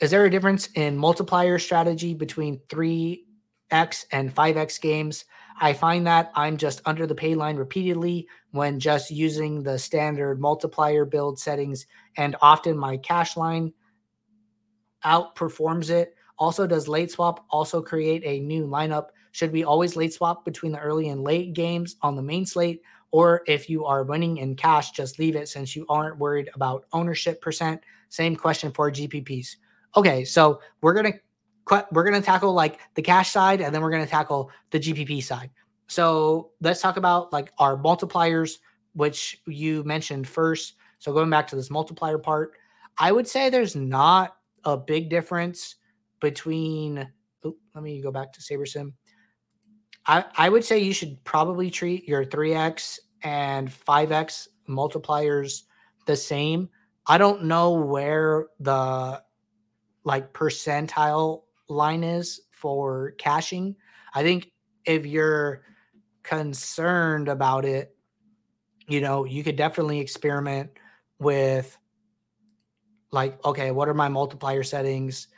Is there a difference in multiplier strategy between 3x and 5x games? I find that I'm just under the pay line repeatedly when just using the standard multiplier build settings, and often my cash line outperforms it. Also, does late swap also create a new lineup should we always late swap between the early and late games on the main slate? Or if you are winning in cash, just leave it since you aren't worried about ownership percent. Same question for GPPs. Okay, so we're gonna we're gonna tackle like the cash side, and then we're gonna tackle the GPP side. So let's talk about like our multipliers, which you mentioned first. So going back to this multiplier part, I would say there's not a big difference between. Oh, let me go back to SaberSim. I, I would say you should probably treat your 3x and 5x multipliers the same. I don't know where the like percentile line is for caching. I think if you're concerned about it, you know, you could definitely experiment with like, okay, what are my multiplier settings?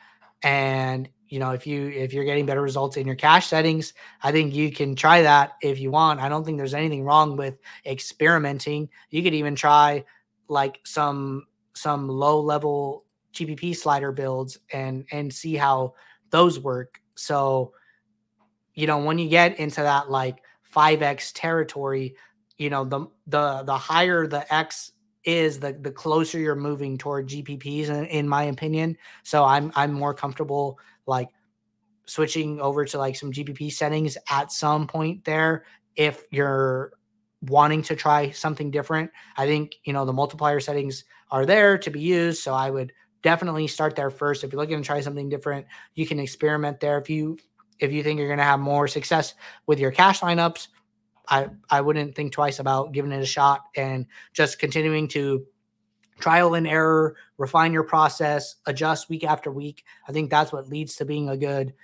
And you know if you if you're getting better results in your cash settings i think you can try that if you want. I don't think there's anything wrong with experimenting. You could even try like some some low level gpp slider builds and and see how those work. So you know when you get into that like 5x territory you know the the the higher the x is the the closer you're moving toward gpps in, in my opinion. So i'm i'm more comfortable like switching over to like some GPP settings at some point there if you're wanting to try something different. I think, you know, the multiplier settings are there to be used. So I would definitely start there first. If you're looking to try something different, you can experiment there. If you if you think you're going to have more success with your cash lineups, I I wouldn't think twice about giving it a shot and just continuing to trial and error, refine your process, adjust week after week. I think that's what leads to being a good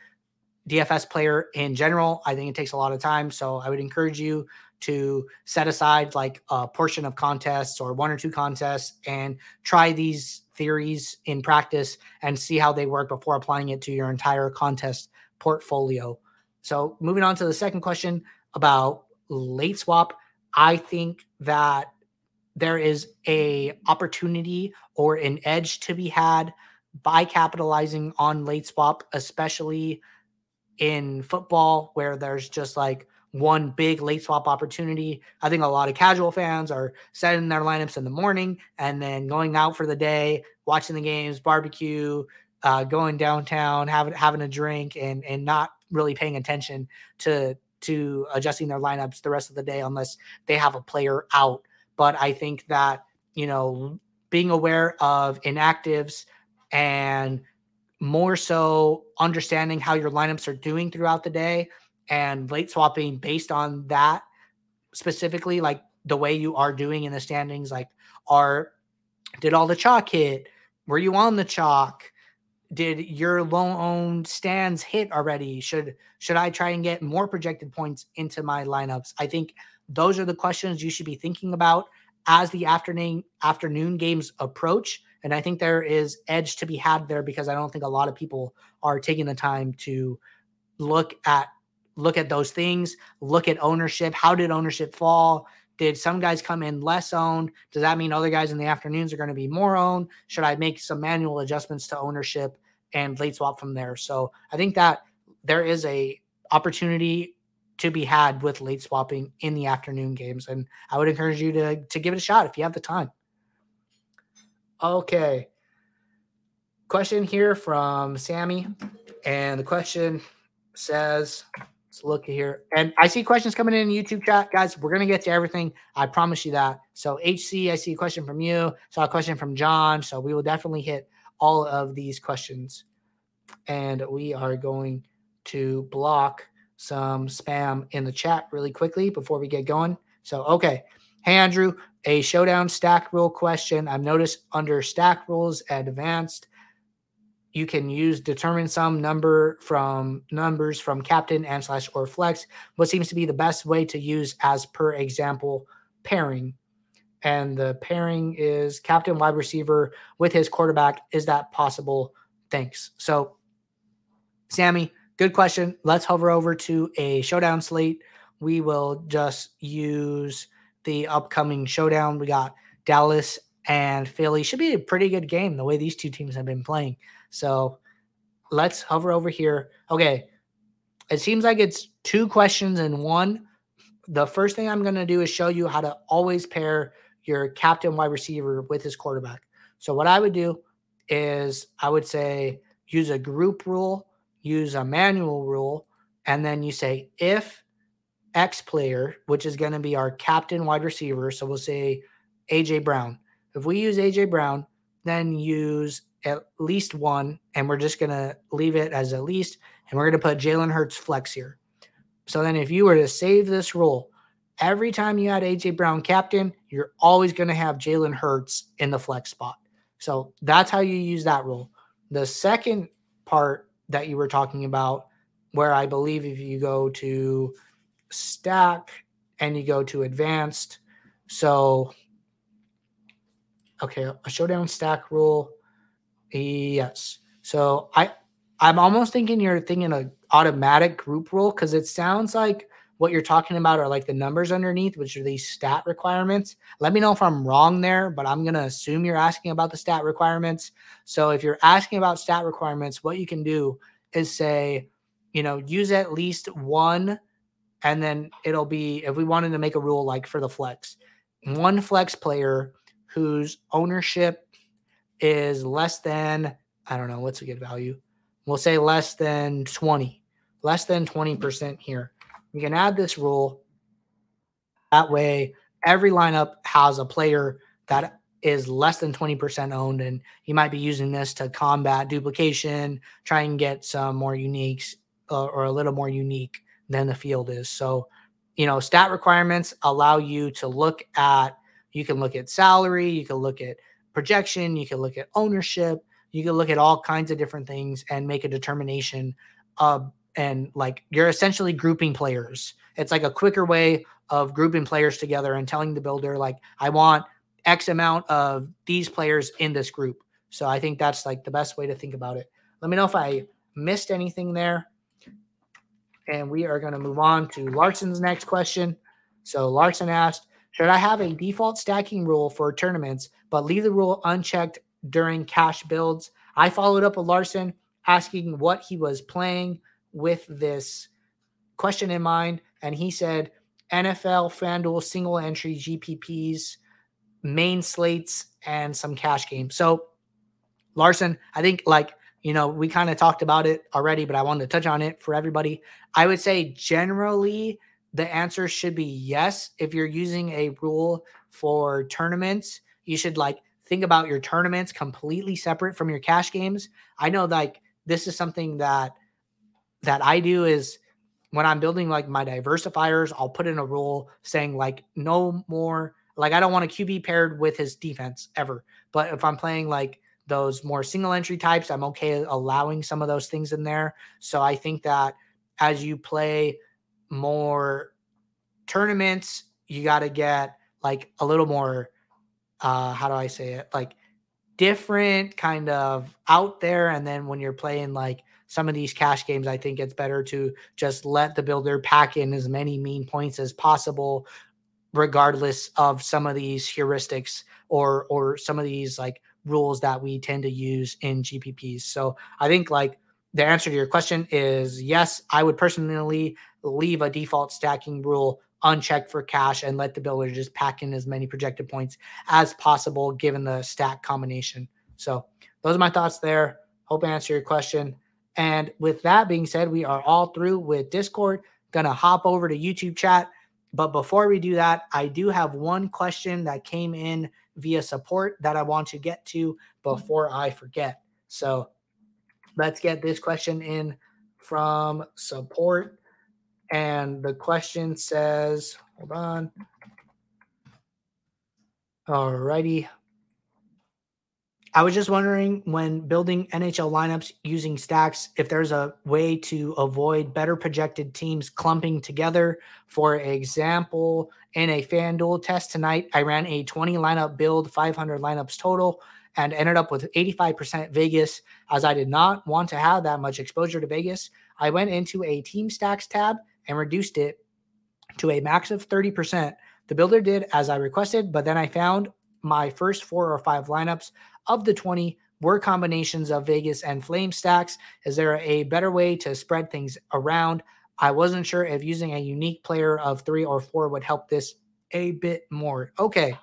DFS player in general. I think it takes a lot of time. So I would encourage you to set aside like a portion of contests or one or two contests and try these theories in practice and see how they work before applying it to your entire contest portfolio. So moving on to the second question about late swap, I think that there is a opportunity or an edge to be had by capitalizing on late swap, especially in football where there's just like one big late swap opportunity. I think a lot of casual fans are setting their lineups in the morning and then going out for the day, watching the games, barbecue, uh, going downtown, having having a drink, and and not really paying attention to to adjusting their lineups the rest of the day unless they have a player out but I think that, you know, being aware of inactives and more so understanding how your lineups are doing throughout the day and late swapping based on that specifically, like the way you are doing in the standings, like are did all the chalk hit? Were you on the chalk? Did your owned stands hit already? Should should I try and get more projected points into my lineups? I think those are the questions you should be thinking about as the afternoon afternoon games approach. And I think there is edge to be had there because I don't think a lot of people are taking the time to look at look at those things, look at ownership. How did ownership fall? Did some guys come in less owned? Does that mean other guys in the afternoons are going to be more owned? Should I make some manual adjustments to ownership and late swap from there? So I think that there is a opportunity to be had with late swapping in the afternoon games, and I would encourage you to to give it a shot if you have the time. Okay. Question here from Sammy, and the question says Let's look here. And I see questions coming in, in YouTube chat. Guys, we're going to get to everything. I promise you that. So, HC, I see a question from you. Saw a question from John. So, we will definitely hit all of these questions. And we are going to block some spam in the chat really quickly before we get going. So, okay. Hey, Andrew, a showdown stack rule question. I've noticed under stack rules advanced, you can use determine some number from numbers from captain and slash or flex what seems to be the best way to use as per example pairing and the pairing is captain wide receiver with his quarterback is that possible thanks so sammy good question let's hover over to a showdown slate we will just use the upcoming showdown we got dallas and philly should be a pretty good game the way these two teams have been playing so let's hover over here. Okay. It seems like it's two questions in one. The first thing I'm going to do is show you how to always pair your captain wide receiver with his quarterback. So what I would do is I would say use a group rule, use a manual rule, and then you say if X player, which is going to be our captain wide receiver. So we'll say AJ Brown. If we use AJ Brown, then use at least one, and we're just going to leave it as at least, and we're going to put Jalen Hurts flex here. So then if you were to save this rule, every time you had AJ Brown captain, you're always going to have Jalen Hurts in the flex spot. So that's how you use that rule. The second part that you were talking about, where I believe if you go to stack and you go to advanced, so okay, a showdown stack rule Yes. So I I'm almost thinking you're thinking a automatic group rule because it sounds like what you're talking about are like the numbers underneath, which are these stat requirements. Let me know if I'm wrong there, but I'm gonna assume you're asking about the stat requirements. So if you're asking about stat requirements, what you can do is say, you know, use at least one, and then it'll be if we wanted to make a rule like for the flex, one flex player whose ownership is less than, I don't know, what's a good value? We'll say less than 20, less than 20% here. You can add this rule. That way, every lineup has a player that is less than 20% owned, and you might be using this to combat duplication, try and get some more uniques uh, or a little more unique than the field is. So, you know, stat requirements allow you to look at, you can look at salary, you can look at projection, you can look at ownership, you can look at all kinds of different things and make a determination of and like you're essentially grouping players. It's like a quicker way of grouping players together and telling the builder like I want X amount of these players in this group. So I think that's like the best way to think about it. Let me know if I missed anything there. And we are going to move on to Larson's next question. So Larson asked, should I have a default stacking rule for tournaments, but leave the rule unchecked during cash builds? I followed up with Larson asking what he was playing with this question in mind, and he said NFL, FanDuel, single entry GPPs, main slates, and some cash games. So, Larson, I think like you know, we kind of talked about it already, but I wanted to touch on it for everybody. I would say generally the answer should be yes if you're using a rule for tournaments, you should like think about your tournaments completely separate from your cash games. I know like this is something that that I do is when I'm building like my diversifiers, I'll put in a rule saying like no more like I don't want a QB paired with his defense ever. But if I'm playing like those more single entry types, I'm okay allowing some of those things in there. So I think that as you play more tournaments, you got to get like a little more uh how do I say it? Like different kind of out there and then when you're playing like some of these cash games, I think it's better to just let the builder pack in as many mean points as possible, regardless of some of these heuristics or or some of these like rules that we tend to use in GPPs. So I think like the answer to your question is yes, I would personally leave a default stacking rule unchecked for cash and let the builder just pack in as many projected points as possible given the stack combination. So those are my thoughts there. Hope I answer your question. And with that being said, we are all through with Discord. Gonna hop over to YouTube chat. But before we do that, I do have one question that came in via support that I want to get to before I forget. So let's get this question in from support. And the question says, hold on. All righty. I was just wondering when building NHL lineups using stacks, if there's a way to avoid better projected teams clumping together. For example, in a FanDuel test tonight, I ran a 20 lineup build, 500 lineups total, and ended up with 85% Vegas. As I did not want to have that much exposure to Vegas, I went into a team stacks tab and reduced it to a max of 30%. The builder did as I requested, but then I found my first four or five lineups of the 20 were combinations of Vegas and Flame stacks. Is there a better way to spread things around? I wasn't sure if using a unique player of three or four would help this a bit more. Okay.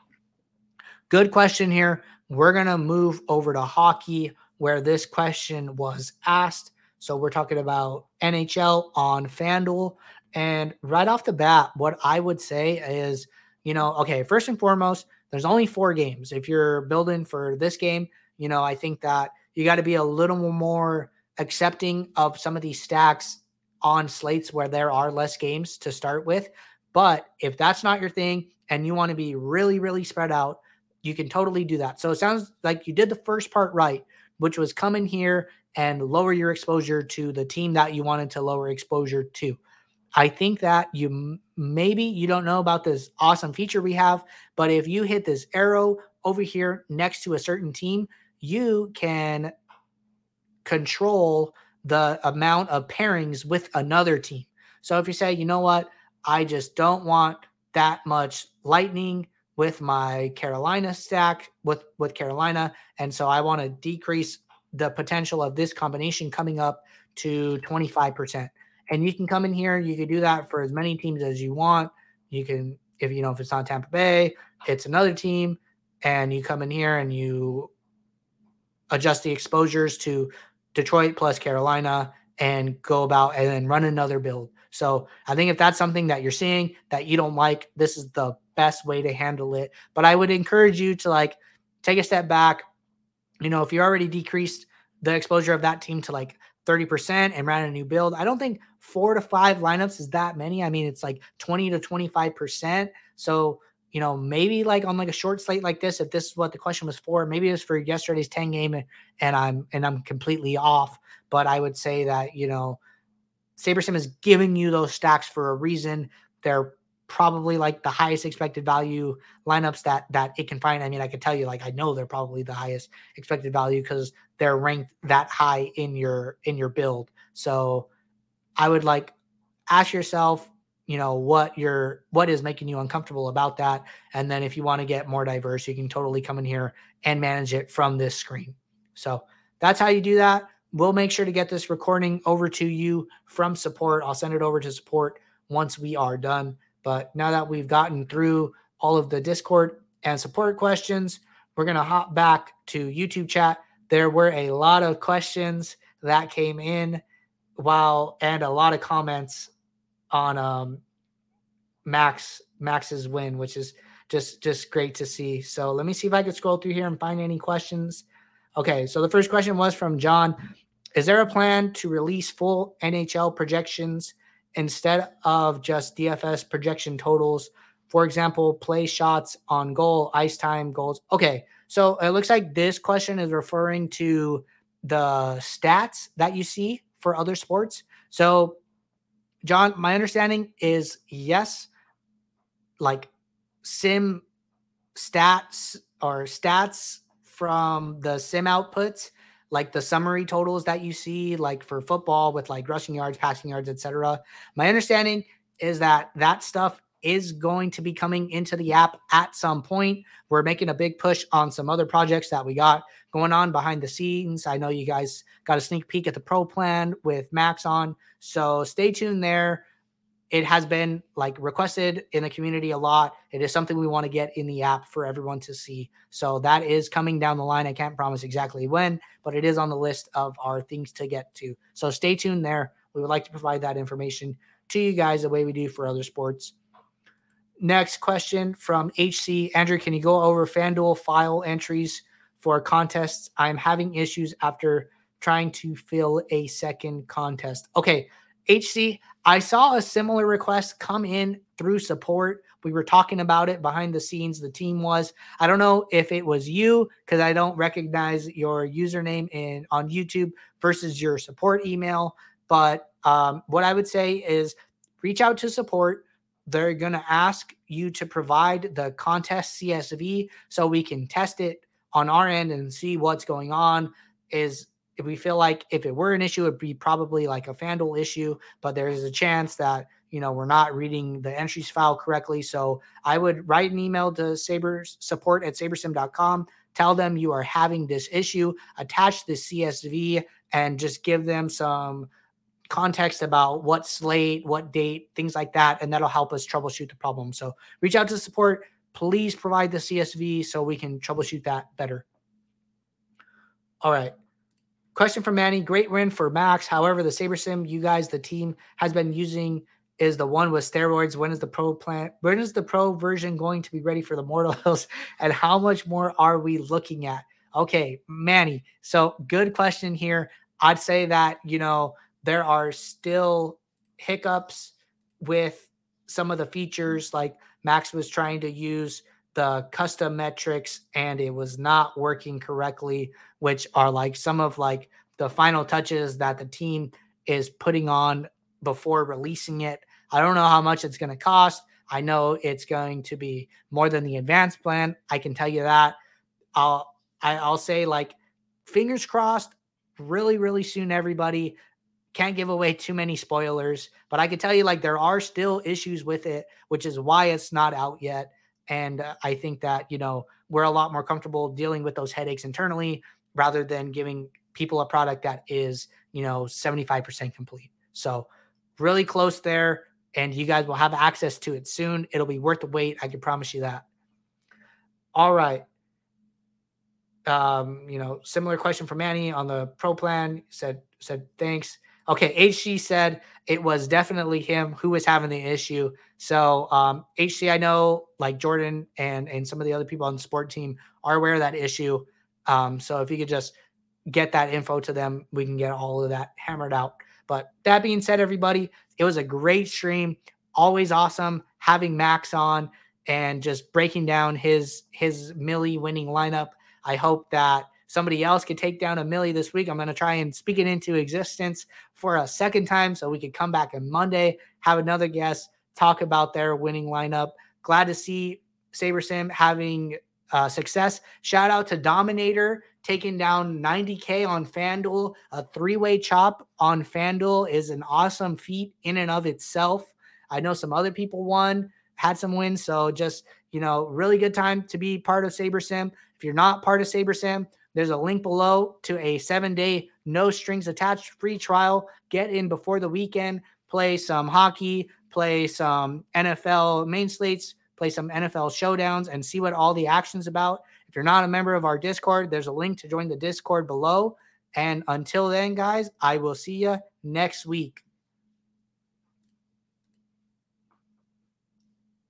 Good question here. We're going to move over to hockey where this question was asked. So we're talking about NHL on FanDuel. And right off the bat, what I would say is, you know, okay, first and foremost, there's only four games. If you're building for this game, you know, I think that you got to be a little more accepting of some of these stacks on slates where there are less games to start with. But if that's not your thing and you want to be really, really spread out, you can totally do that. So it sounds like you did the first part right, which was come in here and lower your exposure to the team that you wanted to lower exposure to. I think that you maybe you don't know about this awesome feature we have, but if you hit this arrow over here next to a certain team, you can control the amount of pairings with another team. So if you say, you know what, I just don't want that much lightning with my Carolina stack with with Carolina, and so I want to decrease the potential of this combination coming up to 25%. And you can come in here, you can do that for as many teams as you want. You can, if you know, if it's not Tampa Bay, it's another team, and you come in here and you adjust the exposures to Detroit plus Carolina and go about and then run another build. So I think if that's something that you're seeing that you don't like, this is the best way to handle it. But I would encourage you to like take a step back. You know, if you already decreased the exposure of that team to like 30% and ran a new build. I don't think four to five lineups is that many. I mean, it's like 20 to 25%. So, you know, maybe like on like a short slate like this, if this is what the question was for, maybe it was for yesterday's 10 game and I'm and I'm completely off. But I would say that, you know, SaberSim is giving you those stacks for a reason. They're probably like the highest expected value lineups that that it can find. I mean, I could tell you like I know they're probably the highest expected value because they're ranked that high in your in your build. So I would like ask yourself, you know, what your what is making you uncomfortable about that. And then if you want to get more diverse, you can totally come in here and manage it from this screen. So that's how you do that. We'll make sure to get this recording over to you from support. I'll send it over to support once we are done. But now that we've gotten through all of the Discord and support questions, we're going to hop back to YouTube chat. There were a lot of questions that came in while and a lot of comments on um, Max Max's win, which is just just great to see. So let me see if I could scroll through here and find any questions. Okay, so the first question was from John. Is there a plan to release full NHL projections instead of just DFS projection totals? For example, play shots on goal, ice time, goals. Okay, so it looks like this question is referring to the stats that you see for other sports. So, John, my understanding is yes, like sim stats or stats from the sim outputs like the summary totals that you see like for football with like rushing yards passing yards etc my understanding is that that stuff is going to be coming into the app at some point we're making a big push on some other projects that we got going on behind the scenes i know you guys got a sneak peek at the pro plan with max on so stay tuned there it has been like requested in the community a lot. It is something we want to get in the app for everyone to see. So that is coming down the line. I can't promise exactly when, but it is on the list of our things to get to. So stay tuned there. We would like to provide that information to you guys the way we do for other sports. Next question from HC Andrew, can you go over FanDuel file entries for contests? I'm having issues after trying to fill a second contest. Okay, HC, I saw a similar request come in through support. We were talking about it behind the scenes. The team was. I don't know if it was you because I don't recognize your username in on YouTube versus your support email. But um, what I would say is reach out to support. They're going to ask you to provide the contest CSV so we can test it on our end and see what's going on. Is if we feel like if it were an issue, it'd be probably like a FanDuel issue, but there's a chance that you know we're not reading the entries file correctly. So I would write an email to Sabres support at sabersim.com, tell them you are having this issue, attach the CSV, and just give them some context about what slate, what date, things like that, and that'll help us troubleshoot the problem. So reach out to support. Please provide the CSV so we can troubleshoot that better. All right. Question from Manny. Great win for Max. However, the SaberSim you guys, the team has been using is the one with steroids. When is the pro plan? When is the pro version going to be ready for the mortals? And how much more are we looking at? Okay, Manny. So good question here. I'd say that, you know, there are still hiccups with some of the features like Max was trying to use the custom metrics and it was not working correctly, which are like some of like the final touches that the team is putting on before releasing it. I don't know how much it's going to cost. I know it's going to be more than the advanced plan. I can tell you that. I'll I, will say like fingers crossed really really soon everybody can't give away too many spoilers but i can tell you like there are still issues with it which is why it's not out yet and uh, I think that, you know, we're a lot more comfortable dealing with those headaches internally rather than giving people a product that is, you know, 75% complete. So, really close there. And you guys will have access to it soon. It'll be worth the wait. I can promise you that. All right. Um, you know, similar question from Manny on the pro plan. Said said thanks. Okay, HC said it was definitely him who was having the issue. So um, HC, I know like Jordan and and some of the other people on the sport team are aware of that issue. Um, so if you could just get that info to them, we can get all of that hammered out. But that being said, everybody, it was a great stream. Always awesome having Max on and just breaking down his his Milly winning lineup. I hope that somebody else could take down a Milly this week. I'm going to try and speak it into existence for a second time so we could come back on Monday, have another guest, talk about their winning lineup. Glad to see SaberSim having uh, success. Shout out to Dominator taking down 90K on FanDuel. A three way chop on FanDuel is an awesome feat in and of itself. I know some other people won, had some wins. So just, you know, really good time to be part of SaberSim. If you're not part of SaberSim, there's a link below to a seven day, no strings attached free trial. Get in before the weekend, play some hockey, play some NFL main slates, play some NFL showdowns, and see what all the action's about. If you're not a member of our Discord, there's a link to join the Discord below. And until then, guys, I will see you next week.